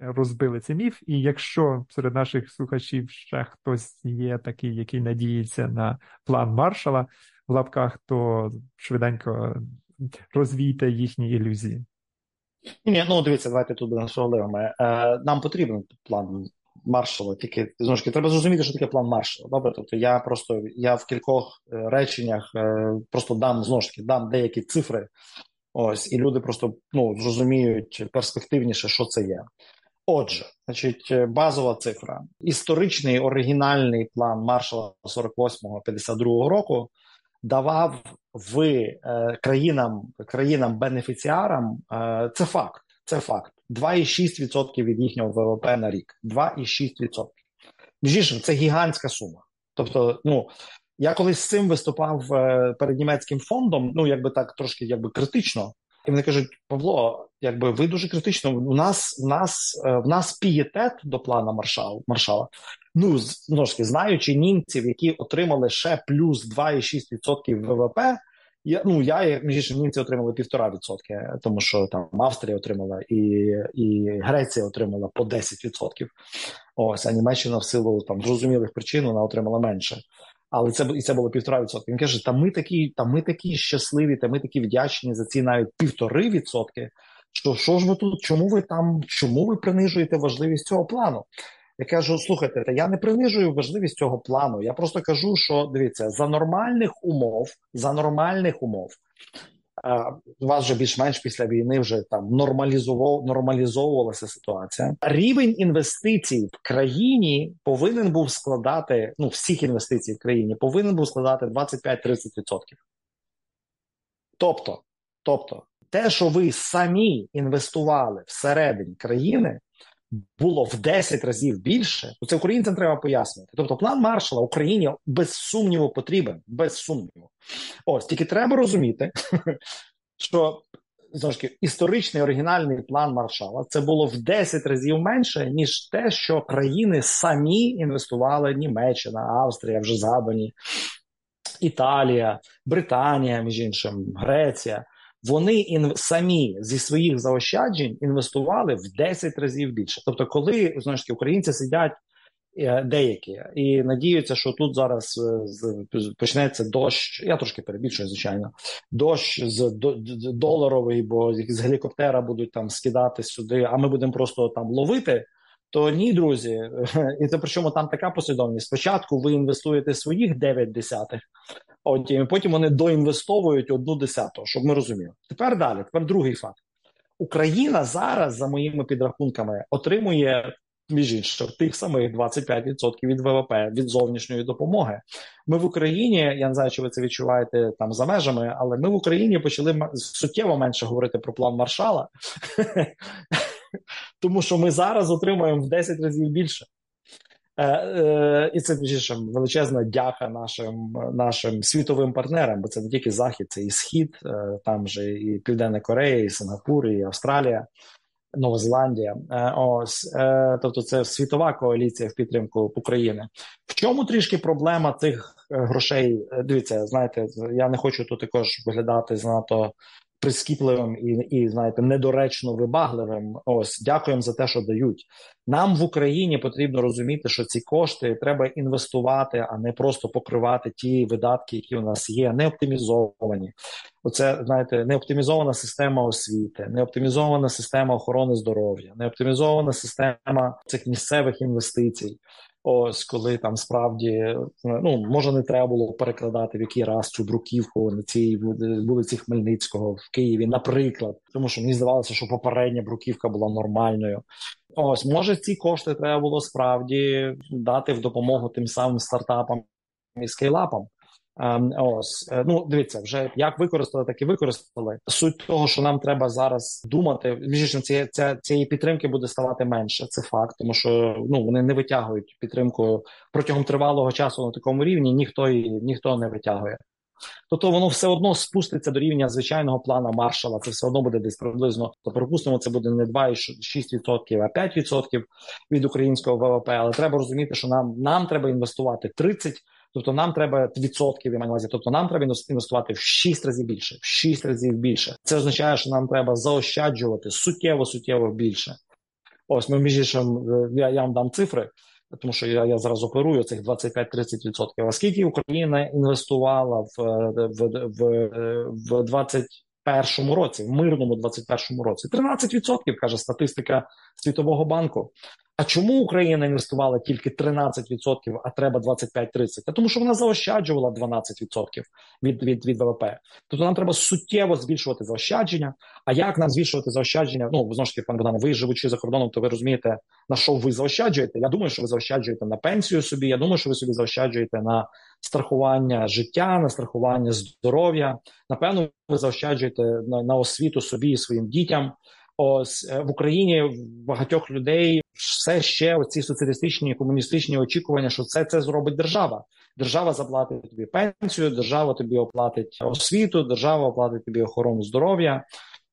розбили цей міф. І якщо серед наших слухачів ще хтось є такий, який надіється на план маршала в лапках, то швиденько розвійте їхні ілюзії.
Ні, ну дивіться, давайте тут будемо справедливими. Нам потрібен план маршала. Тільки знову ж таки, треба зрозуміти, що таке план маршала. Добре, тобто я просто я в кількох е, реченнях е, просто дам знову ж таки дам деякі цифри. Ось, і люди просто ну зрозуміють перспективніше, що це є. Отже, значить, е, базова цифра. Історичний оригінальний план маршала 48-52 року давав в е, країнам країнам бенефіціарам е, це факт. Це факт. 2,6% від їхнього ВВП на рік. 2,6%. Між це гігантська сума. Тобто, ну я колись з цим виступав е, перед німецьким фондом, ну якби так трошки якби критично. І вони кажуть: Павло, якби ви дуже критично. У нас в нас е, в нас пієтет до плана маршал, маршала. Ну знову ж таки, знаючи німців, які отримали ще плюс 2,6% ВВП. Я ну я між іншим, німці отримали півтора відсотки, тому що там Австрія отримала і і Греція отримала по 10%. Ось а Німеччина в силу там зрозумілих причин вона отримала менше. Але це і це було півтора відсотки. Він каже: та ми такі, та ми такі щасливі, та ми такі вдячні за ці навіть півтори відсотки. Що що ж ви тут? Чому ви там? Чому ви принижуєте важливість цього плану? Я кажу: слухайте, та я не принижую важливість цього плану. Я просто кажу, що дивіться, за нормальних умов, за нормальних умов вас вже більш-менш після війни вже там нормалізував, нормалізовувалася ситуація. Рівень інвестицій в країні повинен був складати ну всіх інвестицій в країні повинен був складати 25-30%. Тобто, тобто, те, що ви самі інвестували всередині країни, було в 10 разів більше, то це українцям треба пояснювати. Тобто, план маршала Україні без сумніву потрібен, без сумніву. Ось тільки треба розуміти, [laughs] що знову ж таки, історичний оригінальний план маршала це було в 10 разів менше, ніж те, що країни самі інвестували Німеччина, Австрія вже згадані, Італія, Британія, між іншим, Греція вони ін самі зі своїх заощаджень інвестували в 10 разів більше. Тобто, коли знову українці сидять е, деякі і надіються, що тут зараз е, почнеться дощ. Я трошки перебільшую, звичайно, дощ з доларовий, бо з гелікоптера будуть там скидати сюди, а ми будемо просто там ловити. То ні, друзі, [laughs] і це причому там така послідовність. Спочатку ви інвестуєте своїх 9 десятих, потім, потім вони доінвестовують одну десяту, щоб ми розуміли. Тепер далі, тепер другий факт. Україна зараз, за моїми підрахунками, отримує між іншим тих самих 25% від ВВП від зовнішньої допомоги. Ми в Україні, я не знаю, чи ви це відчуваєте там за межами, але ми в Україні почали суттєво менше говорити про план Маршала, [laughs] тому що ми зараз отримуємо в 10 разів більше. Е, е, і це більше величезна дяка нашим нашим світовим партнерам, бо це не тільки захід, це і схід, е, там же і Південна Корея, і Сингапур, і Австралія, Нова Зеландія. Ось тобто, це світова коаліція в підтримку України. В чому трішки проблема цих грошей? Дивіться, знаєте, я не хочу тут також виглядати занадто прискіпливим і, і знаєте, недоречно вибагливим. Ось дякуємо за те, що дають. Нам в Україні потрібно розуміти, що ці кошти треба інвестувати, а не просто покривати ті видатки, які у нас є, не оптимізовані. Оце знаєте, не оптимізована система освіти, не оптимізована система охорони здоров'я, не оптимізована система цих місцевих інвестицій. Ось коли там справді ну може не треба було перекладати в який раз цю бруківку на цій вулиці Хмельницького в Києві, наприклад, тому що мені здавалося, що попередня бруківка була нормальною. Ось може ці кошти треба було справді дати в допомогу тим самим стартапам і скейлапам. Ось е, ну дивіться, вже як використали, так і використали. Суть того, що нам треба зараз думати, між цієї цієї підтримки буде ставати менше. Це факт, тому що ну вони не витягують підтримку протягом тривалого часу на такому рівні. Ніхто її ніхто не витягує. Тобто воно все одно спуститься до рівня звичайного плана маршала. Це все одно буде десь приблизно. То припустимо, це буде не 2,6%, а 5% від українського ВВП. Але треба розуміти, що нам нам треба інвестувати 30%, Тобто нам треба відсотків я маю тобто нам треба інвестувати в 6 разів більше, в 6 разів більше. Це означає, що нам треба заощаджувати суттєво суттєво більше. Ось ми між іншим, е, я, я вам дам цифри, тому що я я зараз оперую цих 25-30%. А скільки Україна інвестувала в в, в, в 21 році, в мирному 21 році? 13% каже статистика Світового банку. А чому Україна інвестувала тільки 13%, а треба 25-30%? А тому що вона заощаджувала 12% від від, від ВВП. Тобто нам треба суттєво збільшувати заощадження. А як нам збільшувати заощадження? Ну знову ж таки, пан Богдан, ви живучи за кордоном, то ви розумієте на що ви заощаджуєте? Я думаю, що ви заощаджуєте на пенсію собі. Я думаю, що ви собі заощаджуєте на страхування життя, на страхування здоров'я. Напевно, ви заощаджуєте на, на освіту собі і своїм дітям. Ось е, в Україні багатьох людей все ще оці соціалістичні комуністичні очікування, що це це зробить держава. Держава заплатить тобі пенсію, держава тобі оплатить освіту, держава оплатить тобі охорону здоров'я.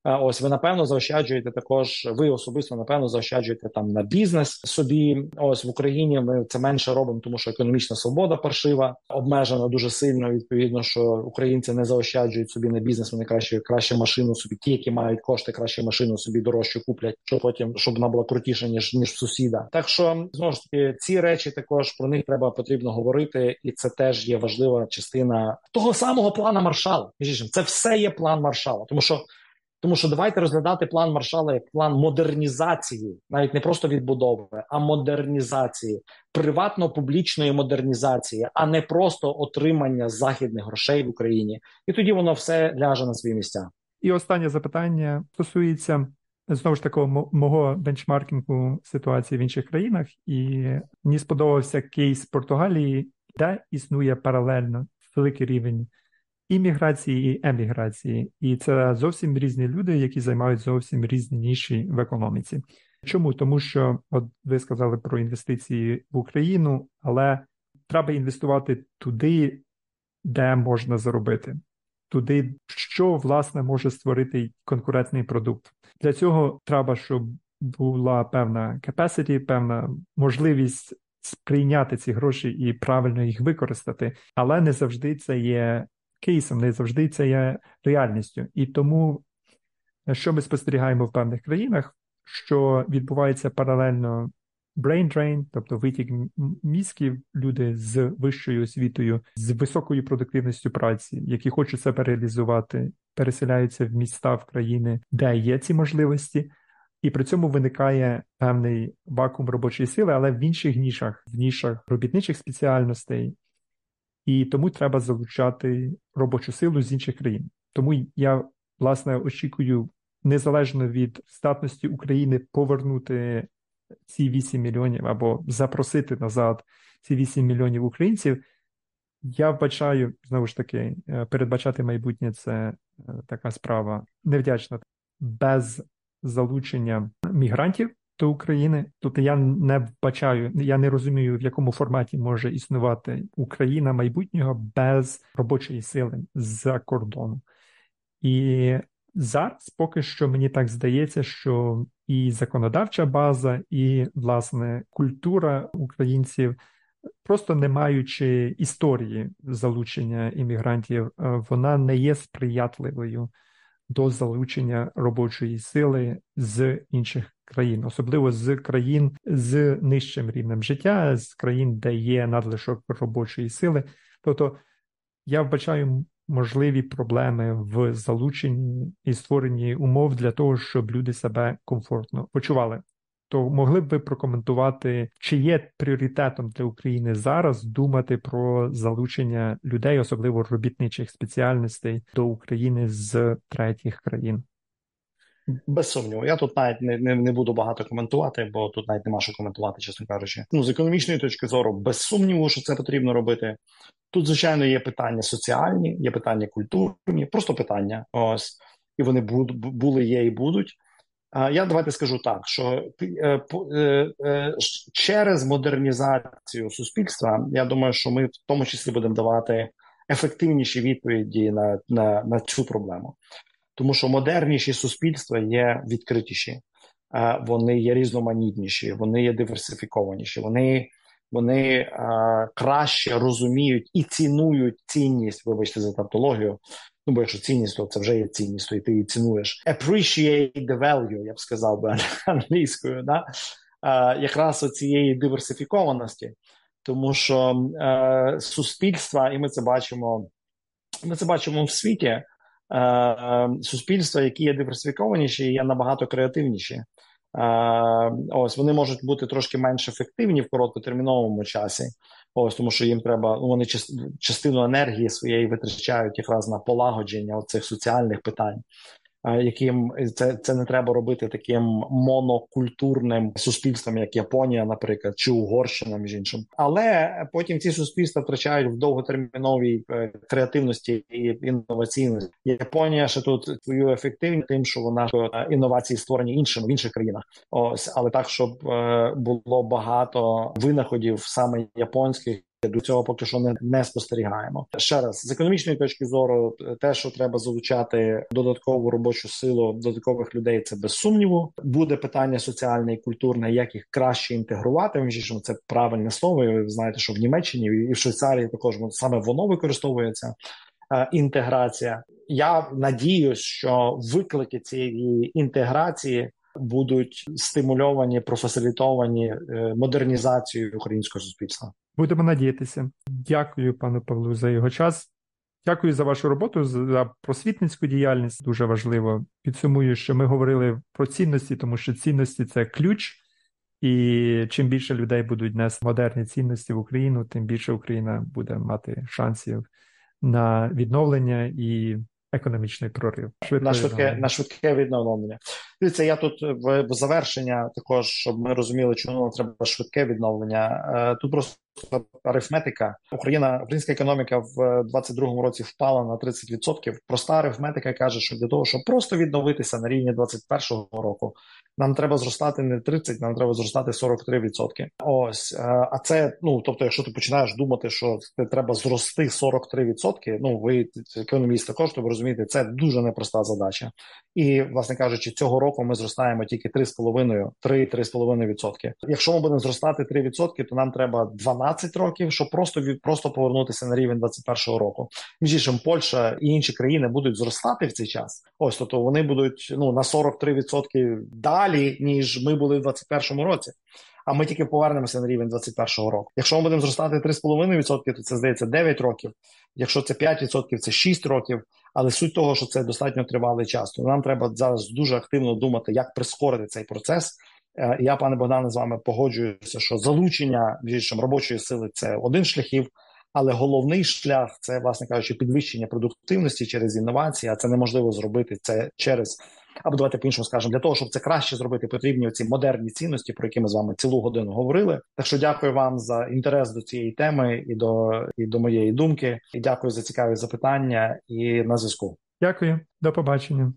Ось ви напевно заощаджуєте також. Ви особисто напевно заощаджуєте там на бізнес собі. Ось в Україні ми це менше робимо, тому що економічна свобода паршива обмежена дуже сильно. Відповідно, що українці не заощаджують собі на бізнес. Вони краще краще машину собі. Ті, які мають кошти, краще машину собі дорожче куплять, щоб потім щоб вона була крутіша ніж ніж сусіда. Так що знову ж таки ці речі також про них треба потрібно говорити, і це теж є важлива частина того самого плана маршала. Це все є план маршала, тому що. Тому що давайте розглядати план маршала як план модернізації, навіть не просто відбудови, а модернізації, приватно-публічної модернізації, а не просто отримання західних грошей в Україні. І тоді воно все ляже на свої місця.
І останнє запитання стосується знову ж такого мого бенчмаркінгу ситуації в інших країнах, і мені сподобався кейс Португалії, де існує паралельно великий рівень імміграції і еміграції, і це зовсім різні люди, які займають зовсім різні ніші в економіці. Чому? Тому що от ви сказали про інвестиції в Україну, але треба інвестувати туди, де можна заробити, туди, що власне може створити конкурентний продукт. Для цього треба, щоб була певна capacity, певна можливість сприйняти ці гроші і правильно їх використати, але не завжди це є кейсом, не завжди це є реальністю. І тому, що ми спостерігаємо в певних країнах, що відбувається паралельно brain drain, тобто витік мізків, люди з вищою освітою, з високою продуктивністю праці, які хочуть себе реалізувати, переселяються в міста в країни, де є ці можливості. І при цьому виникає певний вакуум робочої сили, але в інших нішах, в нішах робітничих спеціальностей, і тому треба залучати робочу силу з інших країн. Тому я власне очікую незалежно від здатності України повернути ці 8 мільйонів або запросити назад ці 8 мільйонів українців. Я вбачаю знову ж таки, е, передбачати майбутнє це е, така справа невдячна без залучення мігрантів до України. Тобто я не вбачаю, я не розумію, в якому форматі може існувати Україна майбутнього без робочої сили з-за кордону. І зараз поки що мені так здається, що і законодавча база, і власне культура українців. Просто не маючи історії залучення іммігрантів, е, вона не є сприятливою до залучення робочої сили з інших країн, особливо з країн з нижчим рівнем життя, з країн, де є надлишок робочої сили. Тобто я вбачаю можливі проблеми в залученні і створенні умов для того, щоб люди себе комфортно почували то могли б ви прокоментувати, чи є пріоритетом для України зараз думати про залучення людей, особливо робітничих спеціальностей до України з третіх країн?
Без сумніву, я тут навіть не, не не, буду багато коментувати, бо тут навіть нема що коментувати, чесно кажучи. Ну з економічної точки зору, без сумніву, що це потрібно робити. Тут, звичайно, є питання соціальні, є питання культурні, просто питання. Ось і вони були, є і будуть. А Я давайте скажу так: що е, е, е, через модернізацію суспільства, я думаю, що ми в тому числі будемо давати ефективніші відповіді на, на, на цю проблему, тому що модерніші суспільства є відкритіші, вони є різноманітніші, вони є диверсифікованіші. Вони вони краще розуміють і цінують цінність, вибачте за тавтологію, Ну, бо якщо цінність, то це вже є цінність, то і ти її цінуєш. Appreciate the value, я б сказав би [laughs] англійською, да? а, якраз оцієї диверсифікованості, тому що е, суспільства, і ми це бачимо, ми це бачимо в світі. Е, суспільства, які є диверсифікованіші, є набагато креативніші. Е, ось вони можуть бути трошки менш ефективні в короткотерміновому часі, Ось тому, що їм треба ну вони частину енергії своєї витрачають якраз на полагодження цих соціальних питань яким це це не треба робити таким монокультурним суспільством, як Японія, наприклад, чи Угорщина, між іншим, але потім ці суспільства втрачають в довготерміновій е, креативності і інноваційності. Японія ще тут свою ефективність тим, що вона е, інновації створені іншими в інших країнах. Ось але так, щоб е, було багато винаходів саме японських. До цього поки що не, не спостерігаємо. Ще раз з економічної точки зору, те, що треба залучати додаткову робочу силу додаткових людей, це без сумніву. Буде питання соціальне і культурне, як їх краще інтегрувати. Між це правильне слово. Ви знаєте, що в Німеччині і в Швейцарії також саме воно використовується. Е, інтеграція. Я надіюсь, що виклики цієї інтеграції будуть стимульовані, профасилітовані е, модернізацією українського суспільства.
Будемо надіятися. Дякую, пану Павлу, за його час. Дякую за вашу роботу, за просвітницьку діяльність. Дуже важливо. Підсумую, що ми говорили про цінності, тому що цінності це ключ, і чим більше людей будуть нести модерні цінності в Україну, тим більше Україна буде мати шансів на відновлення і економічний прорив.
Швидко на швидке на швидке відновлення. Дивіться, я тут в, завершення також, щоб ми розуміли, чому треба швидке відновлення. Е, тут просто арифметика. Україна, українська економіка в 22-му році впала на 30%. Проста арифметика каже, що для того, щоб просто відновитися на рівні 21-го року, нам треба зростати не 30, нам треба зростати 43%. Ось е, а це ну тобто, якщо ти починаєш думати, що це треба зрости 43%, Ну ви економіст також, ви розумієте, це дуже непроста задача. І, власне кажучи, цього року ми зростаємо тільки 3,5, 3-3,5%. Якщо ми будемо зростати 3%, то нам треба 12 років, щоб просто від просто повернутися на рівень 2021 року. Між іншим, Польща і інші країни будуть зростати в цей час. Ось тобто вони будуть ну на 43% далі ніж ми були в 2021 році. А ми тільки повернемося на рівень 2021 року. Якщо ми будемо зростати 3,5%, то це здається 9 років. Якщо це 5%, це 6 років. Але суть того, що це достатньо тривалий час. То нам треба зараз дуже активно думати, як прискорити цей процес. Е, Я, пане Богдане, з вами погоджуюся, що залучення більшим робочої сили це один шляхів, але головний шлях це, власне кажучи, підвищення продуктивності через інновації. А це неможливо зробити це через або давайте по іншому скажемо, для того, щоб це краще зробити, потрібні ці модерні цінності, про які ми з вами цілу годину говорили. Так що дякую вам за інтерес до цієї теми і до і до моєї думки. І дякую за цікаві запитання. І на зв'язку.
Дякую, до побачення.